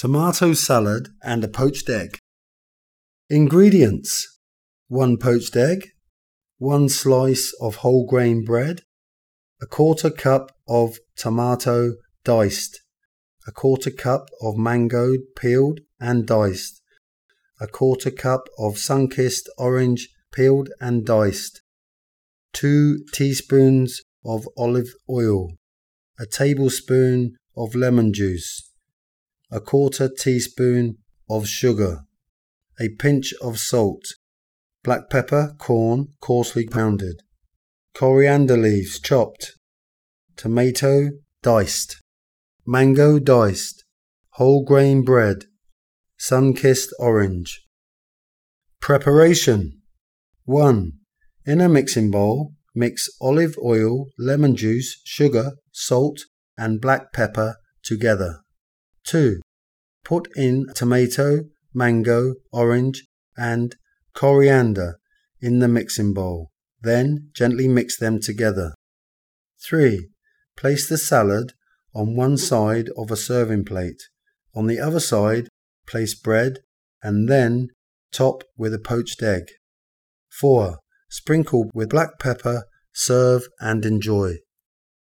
tomato salad and a poached egg. Ingredients. 1 poached egg, 1 slice of whole grain bread, a quarter cup of tomato diced, a quarter cup of mango peeled and diced, a quarter cup of sun-kissed orange peeled and diced, 2 teaspoons of olive oil, a tablespoon of lemon juice, a quarter teaspoon of sugar, a pinch of salt, black pepper, corn coarsely pounded, coriander leaves chopped, tomato diced, mango diced, whole grain bread, sun kissed orange. Preparation 1. In a mixing bowl, mix olive oil, lemon juice, sugar, salt, and black pepper together. 2. Put in tomato, mango, orange, and coriander in the mixing bowl. Then gently mix them together. 3. Place the salad on one side of a serving plate. On the other side, place bread and then top with a poached egg. 4. Sprinkle with black pepper, serve and enjoy.